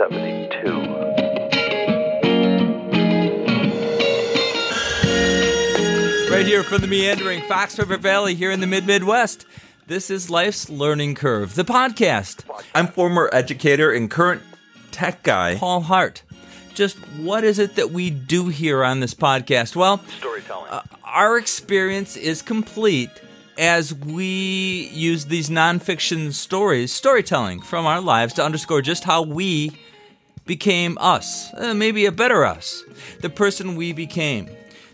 72. Right here from the meandering Fox River Valley here in the mid Midwest. This is Life's Learning Curve, the podcast. I'm former educator and current tech guy. Paul Hart. Just what is it that we do here on this podcast? Well, Storytelling. uh, our experience is complete as we use these nonfiction stories, storytelling from our lives to underscore just how we became us, uh, maybe a better us, the person we became.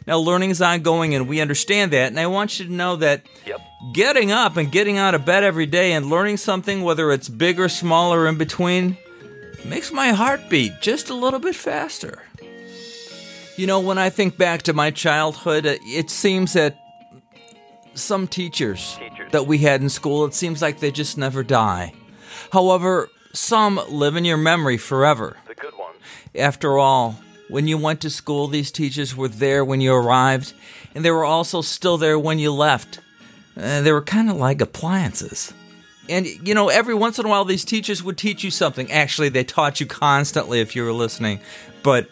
Now, learning is ongoing, and we understand that. And I want you to know that Yep. getting up and getting out of bed every day and learning something, whether it's big or small or in between, makes my heart beat just a little bit faster. You know, when I think back to my childhood, uh, it seems that some teachers, Teachers. that we had in school, it seems like they just never die. However, some live in your memory forever. After all, when you went to school, these teachers were there when you arrived, and they were also still there when you left. Uh, they were kind of like appliances. And, you know, every once in a while, these teachers would teach you something. Actually, they taught you constantly if you were listening, but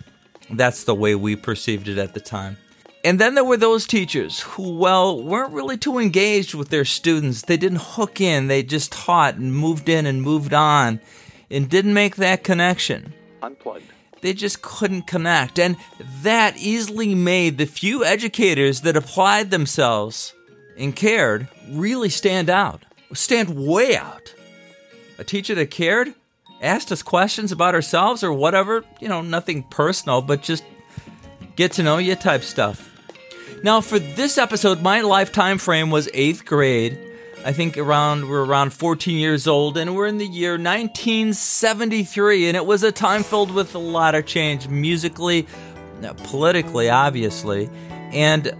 that's the way we perceived it at the time. And then there were those teachers who, well, weren't really too engaged with their students. They didn't hook in, they just taught and moved in and moved on and didn't make that connection Unplugged. They just couldn't connect. And that easily made the few educators that applied themselves and cared really stand out, stand way out. A teacher that cared, asked us questions about ourselves or whatever, you know, nothing personal, but just get to know you type stuff. Now, for this episode, my lifetime frame was eighth grade. I think around we're around 14 years old, and we're in the year 1973, and it was a time filled with a lot of change musically, uh, politically, obviously, and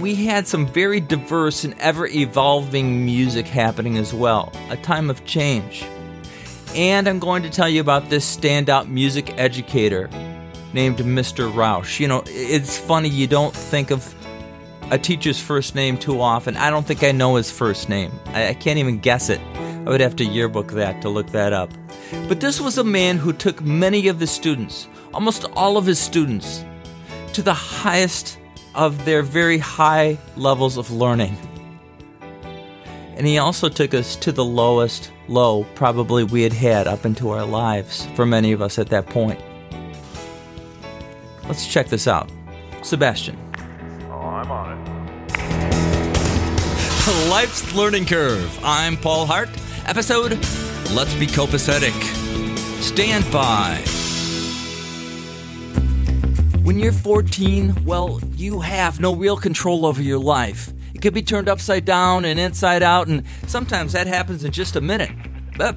we had some very diverse and ever evolving music happening as well. A time of change. And I'm going to tell you about this standout music educator named Mr. Rausch. You know, it's funny, you don't think of a teacher's first name too often. I don't think I know his first name. I, I can't even guess it. I would have to yearbook that to look that up. But this was a man who took many of his students, almost all of his students, to the highest of their very high levels of learning. And he also took us to the lowest low probably we had had up into our lives for many of us at that point. Let's check this out. Sebastian. Life's Learning Curve. I'm Paul Hart. Episode Let's Be Copacetic. Stand by. When you're 14, well, you have no real control over your life. It could be turned upside down and inside out, and sometimes that happens in just a minute. But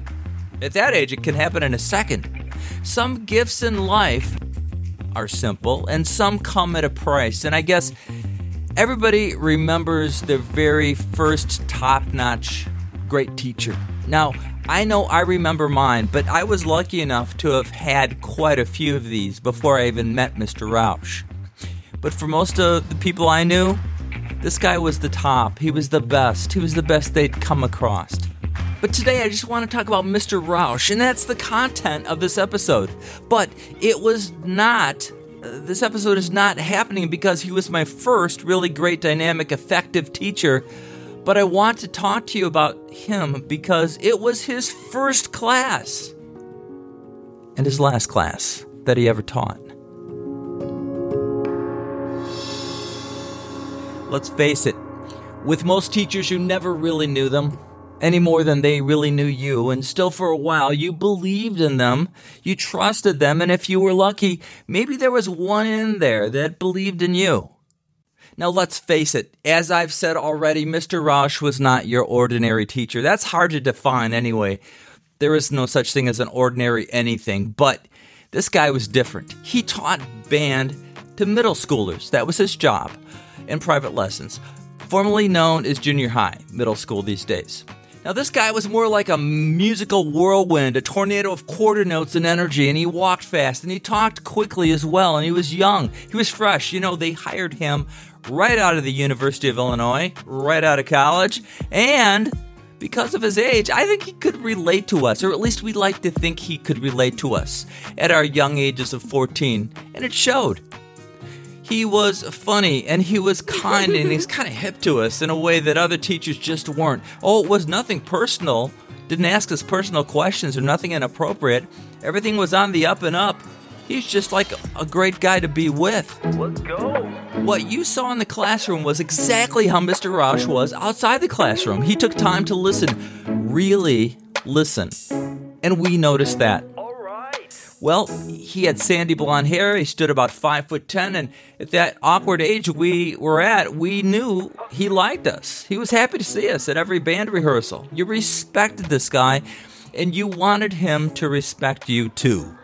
at that age, it can happen in a second. Some gifts in life are simple, and some come at a price. And I guess Everybody remembers their very first top notch great teacher. Now, I know I remember mine, but I was lucky enough to have had quite a few of these before I even met Mr. Rausch. But for most of the people I knew, this guy was the top. He was the best. He was the best they'd come across. But today I just want to talk about Mr. Rausch, and that's the content of this episode. But it was not this episode is not happening because he was my first really great, dynamic, effective teacher. But I want to talk to you about him because it was his first class and his last class that he ever taught. Let's face it, with most teachers, you never really knew them any more than they really knew you. And still, for a while, you believed in them, you trusted them, and if you were lucky, maybe there was one in there that believed in you. Now, let's face it, as I've said already, Mr. Rausch was not your ordinary teacher. That's hard to define anyway. There is no such thing as an ordinary anything, but this guy was different. He taught band to middle schoolers, that was his job, in private lessons, formerly known as junior high, middle school these days. Now, this guy was more like a musical whirlwind, a tornado of quarter notes and energy, and he walked fast and he talked quickly as well, and he was young. He was fresh. You know, they hired him right out of the University of Illinois, right out of college, and because of his age, I think he could relate to us, or at least we like to think he could relate to us at our young ages of 14, and it showed. He was funny and he was kind and he's kind of hip to us in a way that other teachers just weren't. Oh, it was nothing personal, didn't ask us personal questions or nothing inappropriate. Everything was on the up and up. He's just like a great guy to be with. Let's go. What you saw in the classroom was exactly how Mr. Roush was outside the classroom. He took time to listen, really listen. And we noticed that. Well, he had sandy blonde hair. He stood about five foot ten, and at that awkward age we were at, we knew he liked us. He was happy to see us at every band rehearsal. You respected this guy, and you wanted him to respect you too.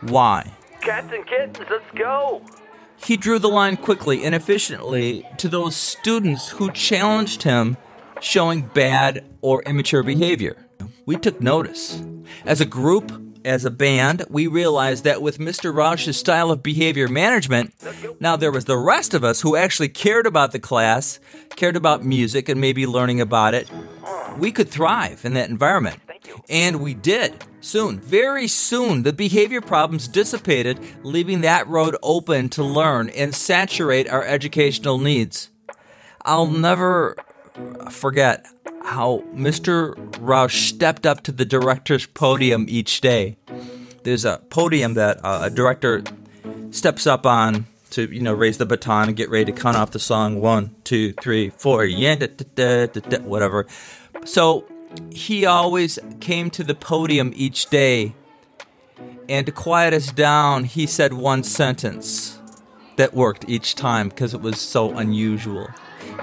Why? Cats and kittens, let's go. He drew the line quickly and efficiently to those students who challenged him showing bad or immature behavior. We took notice. As a group, as a band, we realized that with Mr. Roush's style of behavior management, now there was the rest of us who actually cared about the class, cared about music, and maybe learning about it. We could thrive in that environment. And we did. Soon, very soon, the behavior problems dissipated, leaving that road open to learn and saturate our educational needs. I'll never forget how Mr. Roush stepped up to the director's podium each day. There's a podium that uh, a director steps up on to, you know, raise the baton and get ready to count off the song one, two, three, four, yeah, da, da, da, whatever. So he always came to the podium each day, and to quiet us down, he said one sentence that worked each time because it was so unusual.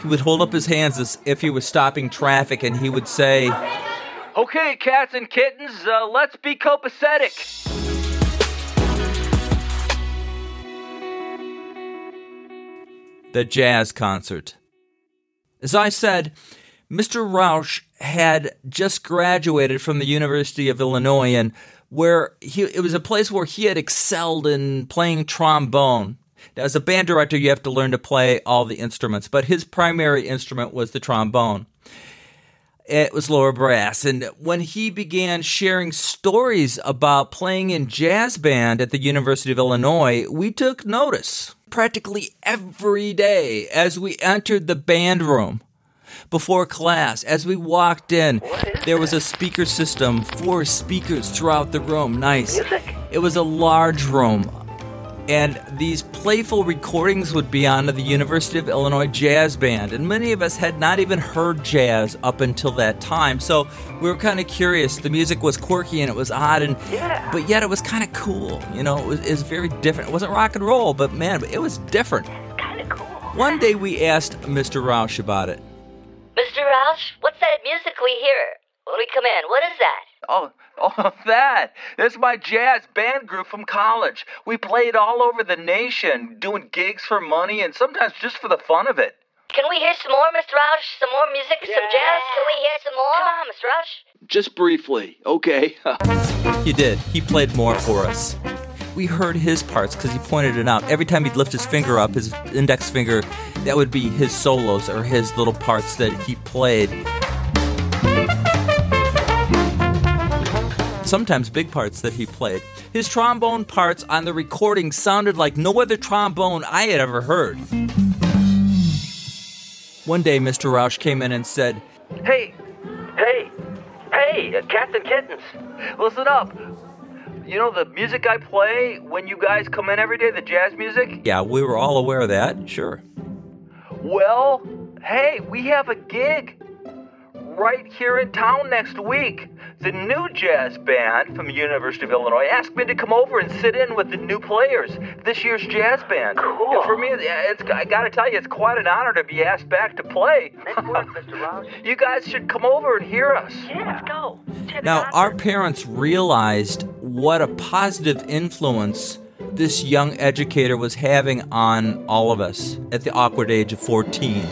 He would hold up his hands as if he was stopping traffic, and he would say, Okay, cats and kittens, uh, let's be copacetic. the jazz concert. As I said, Mr. Roush had just graduated from the University of Illinois, and where he, it was a place where he had excelled in playing trombone. Now, as a band director, you have to learn to play all the instruments, but his primary instrument was the trombone. It was lower brass. And when he began sharing stories about playing in jazz band at the University of Illinois, we took notice practically every day as we entered the band room before class. As we walked in, there was a speaker system, four speakers throughout the room. Nice. Music. It was a large room. And these playful recordings would be on of the University of Illinois Jazz Band. And many of us had not even heard jazz up until that time. So we were kind of curious. The music was quirky and it was odd, and Yeah. but yet it was kind of cool. You know, it was, it was very different. It wasn't rock and roll, but man, it was different. Kind of cool. One day we asked Mr. Roush about it. Mr. Roush, what's that music we hear when we come in? What is that? Oh, oh, that. That's my jazz band group from college. We played all over the nation, doing gigs for money and sometimes just for the fun of it. Can we hear some more, Mr. Roush? Some more music, some jazz? Can we hear some more? Come on, Mr. Roush. Just briefly, okay? He did. He played more for us. We heard his parts because he pointed it out. Every time he'd lift his finger up, his index finger, that would be his solos or his little parts that he played. Sometimes big parts that he played. His trombone parts on the recording sounded like no other trombone I had ever heard. One day, Mr. Roush came in and said, hey, hey, hey, uh, cats and kittens, listen up. You know the music I play when you guys come in every day, the jazz music? Yeah, we were all aware of that, sure. Well, hey, we have a gig right here in town next week. The new jazz band from the University of Illinois asked me to come over and sit in with the new players, this year's jazz band. Cool. And for me, it's, I gotta tell you, it's quite an honor to be asked back to play. Nice work, Mr. Roush. You guys should come over and hear us. Yeah, let's go. Now, our parents realized what a positive influence this young educator was having on all of us at the awkward age of 14.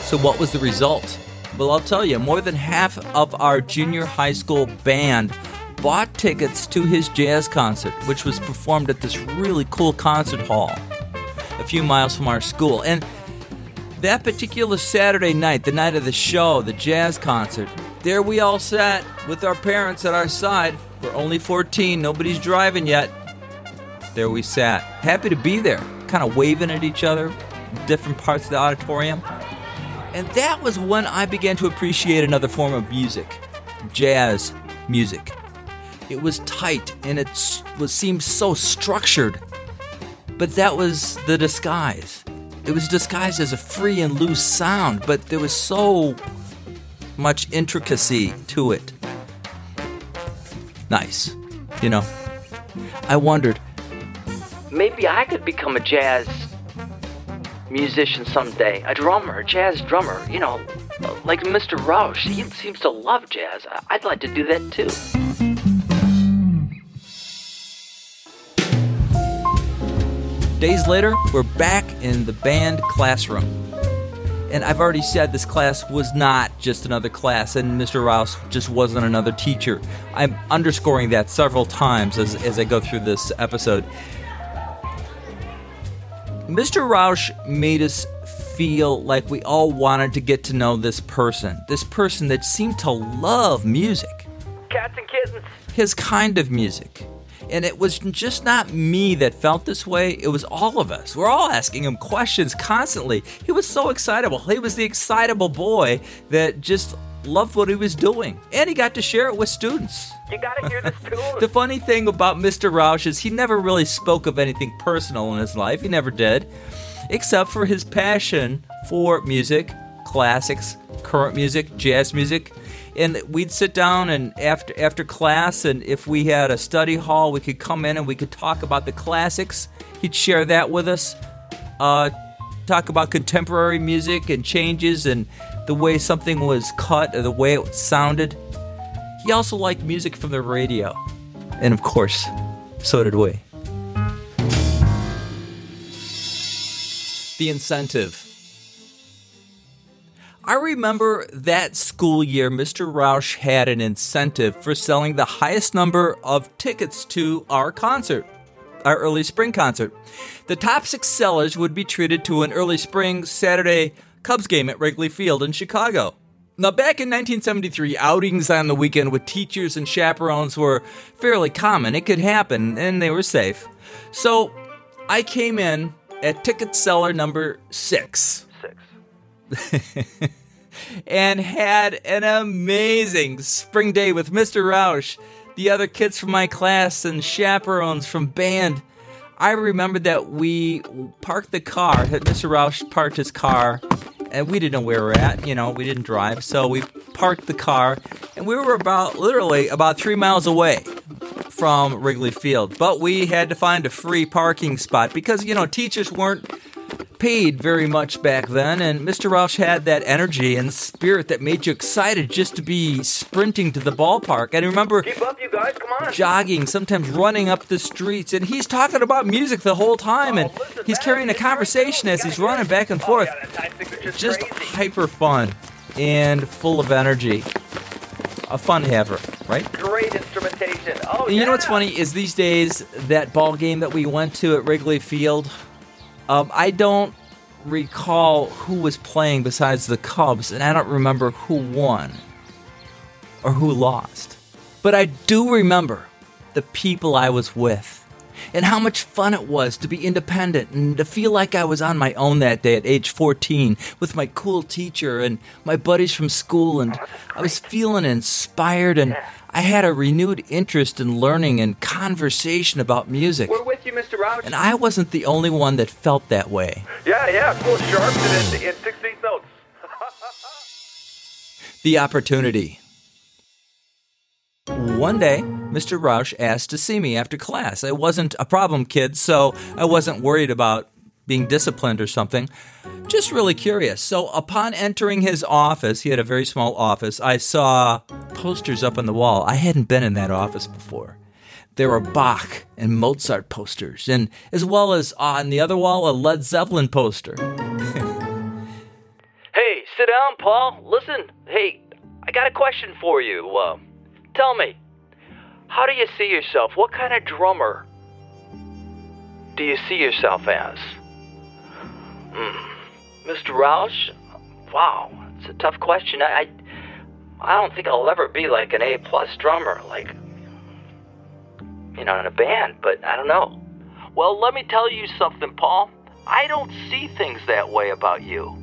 So, what was the result? Well, I'll tell you, more than half of our junior high school band bought tickets to his jazz concert, which was performed at this really cool concert hall a few miles from our school. And that particular Saturday night, the night of the show, the jazz concert, there we all sat with our parents at our side. We're only 14, nobody's driving yet. There we sat, happy to be there, kind of waving at each other, different parts of the auditorium. And that was when I began to appreciate another form of music jazz music. It was tight and it was, seemed so structured. But that was the disguise. It was disguised as a free and loose sound, but there was so much intricacy to it. Nice. You know, I wondered maybe I could become a jazz musician someday, a drummer, a jazz drummer, you know, like Mr. Rausch. He seems to love jazz. I'd like to do that too. Days later, we're back in the band classroom. And I've already said this class was not just another class, and Mr. Rouse just wasn't another teacher. I'm underscoring that several times as, as I go through this episode. Mr. Rausch made us feel like we all wanted to get to know this person, this person that seemed to love music. Cats and kittens. His kind of music. And it was just not me that felt this way, it was all of us. We're all asking him questions constantly. He was so excitable. He was the excitable boy that just loved what he was doing. And he got to share it with students. You gotta hear this tune. the funny thing about Mr. Rausch is he never really spoke of anything personal in his life. He never did, except for his passion for music, classics, current music, jazz music. And we'd sit down and after after class, and if we had a study hall, we could come in and we could talk about the classics. He'd share that with us. Uh, talk about contemporary music and changes and the way something was cut or the way it sounded. He also liked music from the radio. And of course, so did we. The incentive. I remember that school year, Mr. Rausch had an incentive for selling the highest number of tickets to our concert, our early spring concert. The top six sellers would be treated to an early spring Saturday Cubs game at Wrigley Field in Chicago. Now, back in 1973, outings on the weekend with teachers and chaperones were fairly common. It could happen, and they were safe. So, I came in at ticket seller number six. Six. and had an amazing spring day with Mr. Rausch, the other kids from my class, and chaperones from band. I remember that we parked the car, Mr. Rausch parked his car and we didn't know where we were at. You know, we didn't drive, so we parked the car, and we were about literally about three miles away from Wrigley Field. But we had to find a free parking spot because you know teachers weren't paid very much back then, and Mr. Rausch had that energy and spirit that made you excited just to be sprinting to the ballpark. And I remember up, you guys. Come on. jogging, sometimes running up the streets, and he's talking about music the whole time, and Oh, listen, he's carrying a conversation as he's running back and Oh, forth. yeah, that Just crazy. hyper fun and full of energy. A fun haver, right? Great instrumentation. Oh, And you know what's funny is these days that ball game that we went to at Wrigley Field, um, I don't recall who was playing besides the Cubs, and I don't remember who won or who lost. But I do remember the people I was with and how much fun it was to be independent and to feel like I was on my own that day at age 14 with my cool teacher and my buddies from school and I was feeling inspired and I had a renewed interest in learning and conversation about music. We're with you, Mr. Rausch. And I wasn't the only one that felt that way. Yeah, yeah, cool. sharps and in, in 16 notes. The opportunity. One day, Mr. Rausch asked to see me after class. It wasn't a problem kid, so I wasn't worried about being disciplined or something. Just really curious. So, upon entering his office, he had a very small office, I saw posters up on the wall. I hadn't been in that office before. There were Bach and Mozart posters, and as well as on the other wall, a Led Zeppelin poster. Hey, sit down, Paul. Listen, hey, I got a question for you. Uh, tell me, how do you see yourself? What kind of drummer do you see yourself as? Hmm. Mr. Rausch? Wow, it's a tough question. I, I don't think I'll ever be like an A plus drummer, like you know, in a band, but I don't know. Well, let me tell you something, Paul. I don't see things that way about you.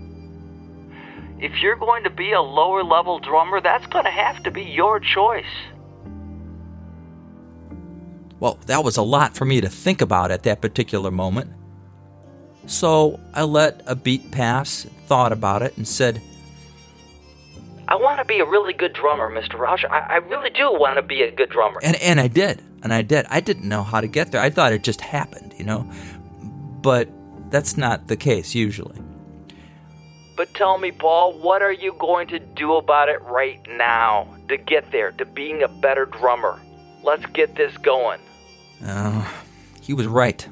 If you're going to be a lower level drummer, that's going to have to be your choice. Well, that was a lot for me to think about at that particular moment. So I let a beat pass, thought about it, and said, I want to be a really good drummer, Mr. Roush. I, I really do want to be a good drummer. and and I did, and I did. I didn't know how to get there. I thought it just happened, you know. But that's not the case usually. But tell me, Paul, what are you going to do about it right now to get there, to being a better drummer? Let's get this going. Uh, he was right.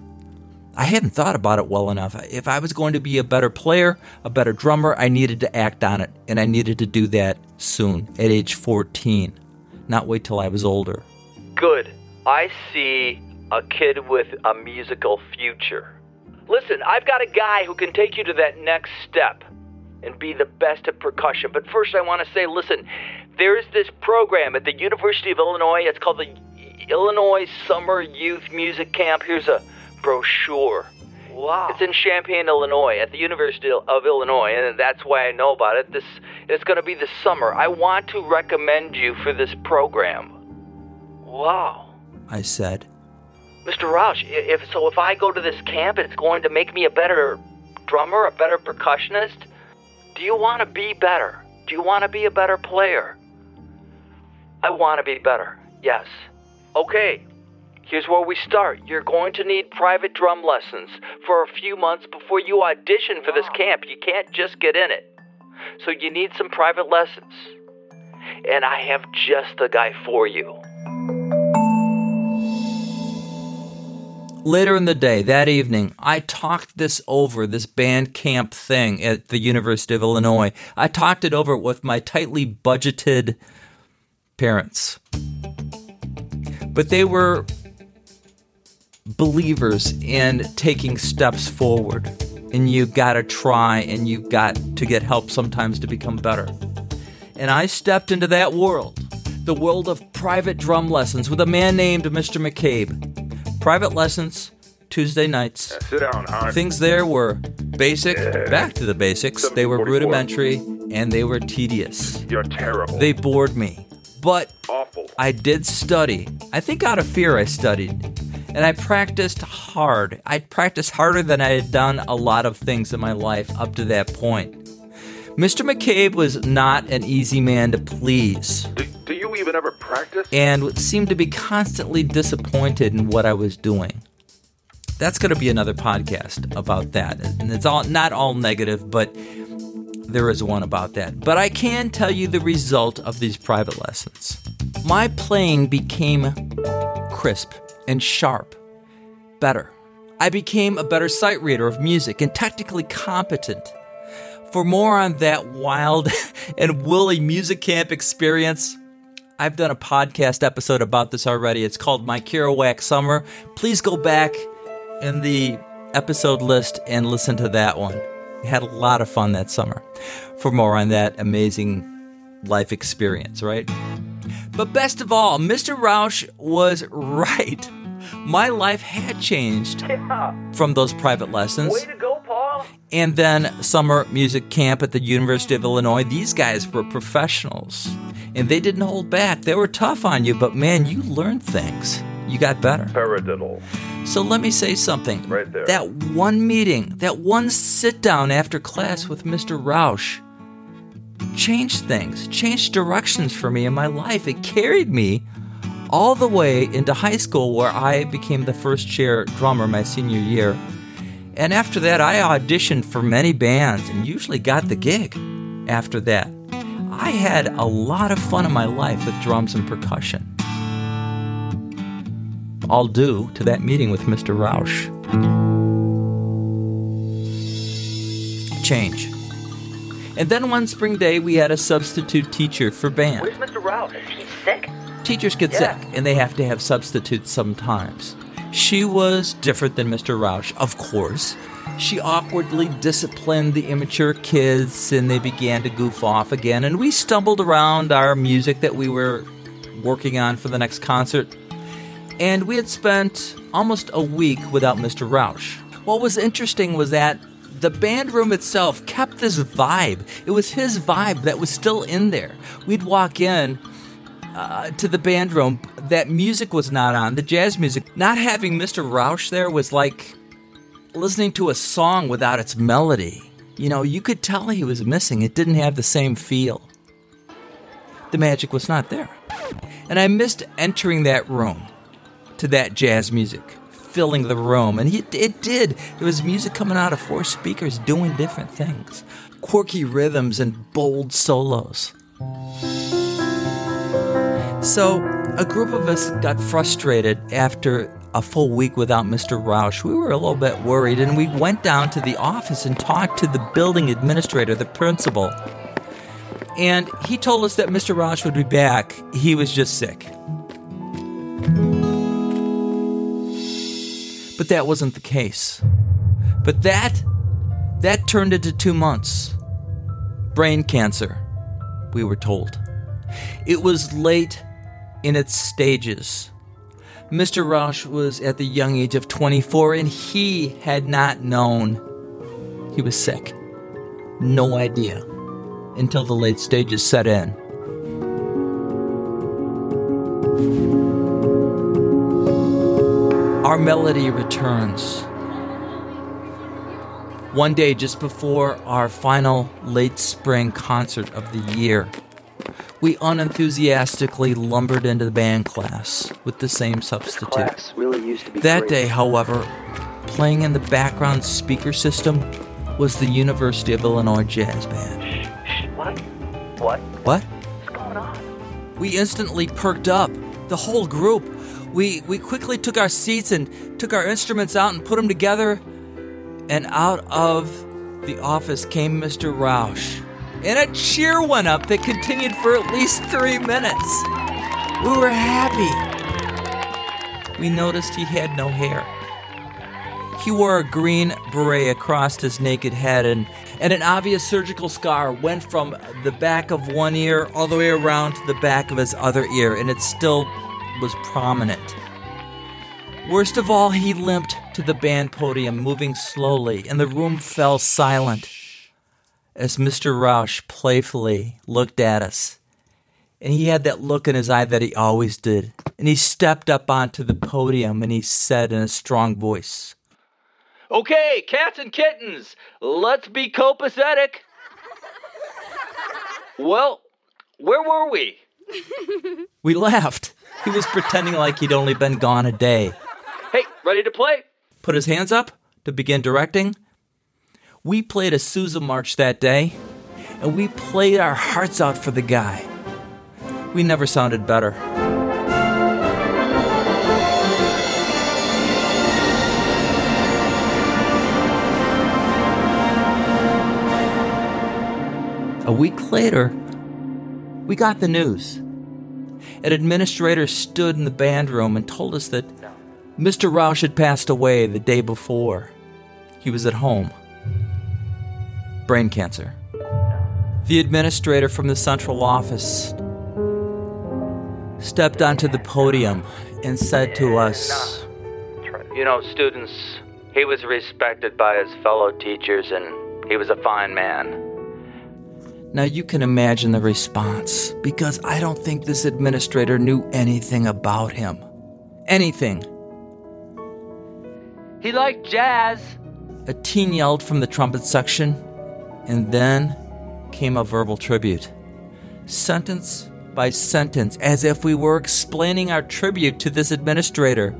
I hadn't thought about it well enough. If I was going to be a better player, a better drummer, I needed to act on it, and I needed to do that soon, at age 14, not wait till I was older. Good. I see a kid with a musical future. Listen, I've got a guy who can take you to that next step and be the best at percussion. But first, I want to say listen, there's this program at the University of Illinois. It's called the Illinois Summer Youth Music Camp. Here's a brochure. Wow. It's in Champaign, Illinois, at the University of Illinois, and that's why I know about it. This it's going to be this summer. I want to recommend you for this program. Wow. I said, Mr. Roush, if so if I go to this camp, it's going to make me a better drummer, a better percussionist. Do you want to be better? Do you want to be a better player? I want to be better. Yes. Okay. Here's where we start. You're going to need private drum lessons for a few months before you audition for this camp. You can't just get in it. So you need some private lessons. And I have just the guy for you. Later in the day, that evening, I talked this over, this band camp thing at the University of Illinois. I talked it over with my tightly budgeted parents. But they were believers in taking steps forward. And you gotta try and you got to get help sometimes to become better. And I stepped into that world, the world of private drum lessons with a man named Mr. McCabe. Private lessons, Tuesday nights. Sit down, hon. Things there were basic, back to the basics. They were rudimentary and they were tedious. You're terrible. They bored me. But Awful. I did study. I think out of fear I studied. And I practiced hard. I practiced harder than I had done a lot of things in my life up to that point. Mr. McCabe was not an easy man to please Do, do you even ever practice? and seemed to be constantly disappointed in what I was doing. That's going to be another podcast about that. And it's all not all negative, but there is one about that. But I can tell you the result of these private lessons. My playing became crisp and sharp, better. I became a better sight reader of music and technically competent. For more on that wild and woolly music camp experience, I've done a podcast episode about this already. It's called My Kerouac Summer. Please go back in the episode list and listen to that one. We had a lot of fun that summer. For more on that amazing life experience, right? But best of all, Mr. Roush was right. My life had changed from those private lessons. Way to go, Paul. And then summer music camp at the University of Illinois. These guys were professionals and they didn't hold back. They were tough on you, but man, you learned things. You got better. Paradiddle. So let me say something. Right there. That one meeting, that one sit down after class with Mr. Roush changed things, changed directions for me in my life. It carried me all the way into high school where I became the first chair drummer my senior year. And after that, I auditioned for many bands and usually got the gig after that. I had a lot of fun in my life with drums and percussion. All due to that meeting with Mr. Roush. Change. And then one spring day, we had a substitute teacher for band. Where's Mr. Roush? He's sick. Teachers get Yeah. sick, and they have to have substitutes sometimes. She was different than Mr. Roush, of course. she awkwardly disciplined the immature kids and they began to goof off again. And we stumbled around our music that we were working on for the next concert. And we had spent almost a week without Mr. Rausch. What was interesting was that the band room itself kept this vibe. It was his vibe that was still in there. We'd walk in uh, to the band room, that music was not on, the jazz music. Not having Mr. Rausch there was like listening to a song without its melody. You know, you could tell he was missing. It didn't have the same feel. The magic was not there. And I missed entering that room to that jazz music, filling the room. And it, it did. There was music coming out of four speakers doing different things quirky rhythms and bold solos. So, a group of us got frustrated after a full week without Mr. Rausch. We were a little bit worried, and we went down to the office and talked to the building administrator, the principal. And he told us that Mr. Rausch would be back. He was just sick. But that wasn't the case. But that that turned into 2 months. Brain cancer, we were told. It was late in its stages. Mr. Rausch was at the young age of 24 and he had not known he was sick. No idea until the late stages set in. Our melody returns. One day just before our final late spring concert of the year, we unenthusiastically lumbered into the band class with the same substitute. Really used to be That great. day, however, playing in the background speaker system was the University of Illinois Jazz Band. What? What? What? What's going on? We instantly perked up, the whole group. We, we quickly took our seats and took our instruments out and put them together. And out of the office came Mr. Rausch. And a cheer went up that continued for at least three minutes. We were happy. We noticed he had no hair. He wore a green beret across his naked head, and, and an obvious surgical scar went from the back of one ear all the way around to the back of his other ear, and it still was prominent. Worst of all, he limped to the band podium, moving slowly, and the room fell silent as Mr. Rausch playfully looked at us. And he had that look in his eye that he always did. And he stepped up onto the podium and he said in a strong voice, Okay, cats and kittens, let's be copacetic. well, where were we? We laughed. He was pretending like he'd only been gone a day. Hey, ready to play? Put his hands up to begin directing. We played a Sousa march that day, and we played our hearts out for the guy. We never sounded better. A week later, we got the news. An administrator stood in the band room and told us that Mr. Rausch had passed away the day before. He was at home. Brain cancer. The administrator from the central office stepped onto the podium and said to us, You know, students, he was respected by his fellow teachers and he was a fine man. Now you can imagine the response, because I don't think this administrator knew anything about him. Anything. He liked jazz. A teen yelled from the trumpet section, and then came a verbal tribute. Sentence by sentence, as if we were explaining our tribute to this administrator.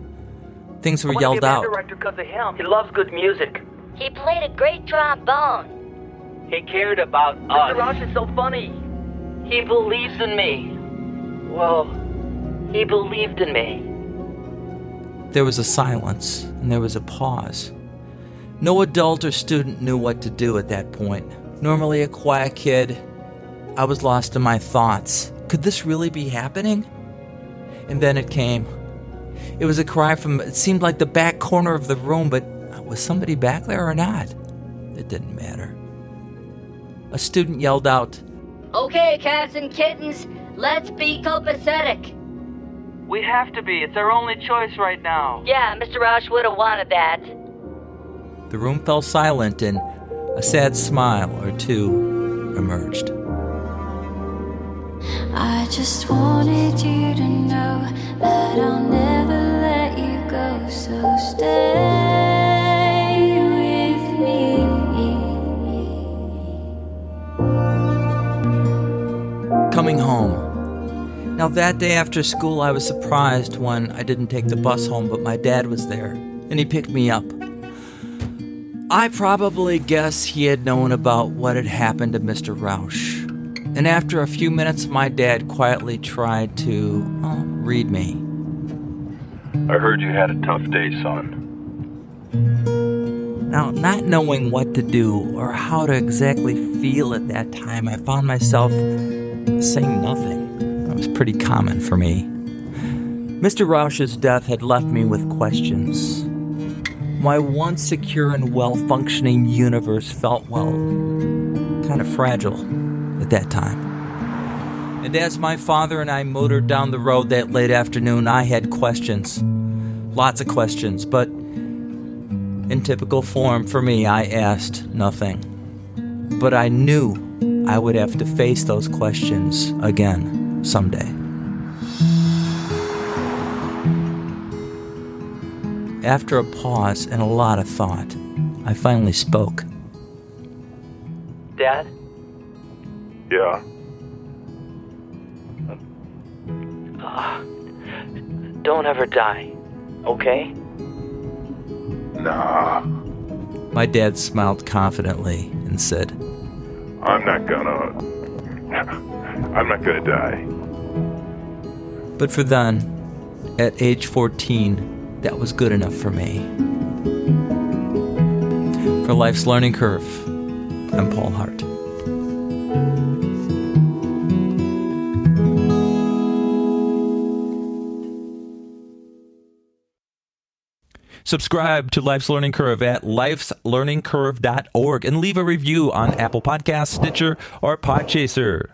Things were yelled out. director because of him. He loves good music. He played a great trombone. He cared about us. Mr. Rausch is so funny. He believes in me. Well, he believed in me. There was a silence, and there was a pause. No adult or student knew what to do at that point. Normally a quiet kid, I was lost in my thoughts. Could this really be happening? And then it came. It was a cry from, it seemed like the back corner of the room, but Was somebody back there or not? It didn't matter. A student yelled out, Okay, cats and kittens, let's be copacetic. We have to be. It's our only choice right now. Yeah, Mr. Roush would have wanted that. The room fell silent and a sad smile or two emerged. I just wanted you to know that I'll never let you go. So stay Coming home. Now, that day after school, I was surprised when I didn't take the bus home, but my dad was there, and he picked me up. I probably guess he had known about what had happened to Mr. Roush. And after a few minutes, my dad quietly tried to well, read me. I heard you had a tough day, son. Now, not knowing what to do or how to exactly feel at that time, I found myself saying nothing. That was pretty common for me. Mr. Roush's death had left me with questions. My once secure and well functioning universe felt, well, kind of fragile at that time. And as my father and I motored down the road that late afternoon, I had questions. Lots of questions, but in typical form for me, I asked nothing. But I knew I would have to face those questions again someday. After a pause and a lot of thought, I finally spoke. Dad? Yeah. Ah, don't ever die, okay? Nah. My dad smiled confidently and said, I'm not gonna. I'm not gonna die. But for then, at age 14, that was good enough for me. For Life's Learning Curve, I'm Paul Hart. Subscribe to Life's Learning Curve at lifeslearningcurve.org and leave a review on Apple Podcasts, Stitcher, or Podchaser.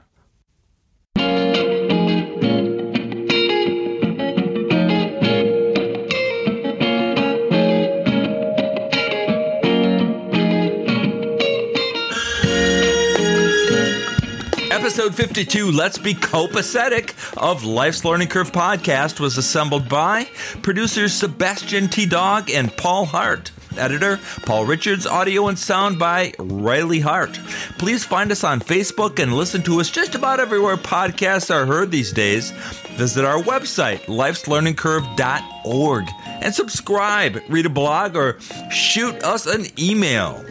Episode 52, Let's Be Copacetic of Life's Learning Curve podcast was assembled by producers Sebastian T. Dog and Paul Hart. Editor Paul Richards, audio and sound by Riley Hart. Please find us on Facebook and listen to us just about everywhere podcasts are heard these days. Visit our website, lifeslearningcurve.org, and subscribe, read a blog, or shoot us an email.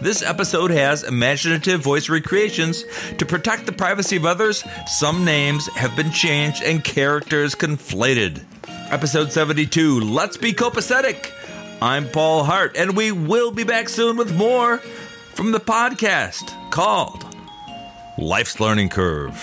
This episode has imaginative voice recreations. To protect the privacy of others, some names have been changed and characters conflated. Episode 72 Let's Be Copacetic. I'm Paul Hart, and we will be back soon with more from the podcast called Life's Learning Curve.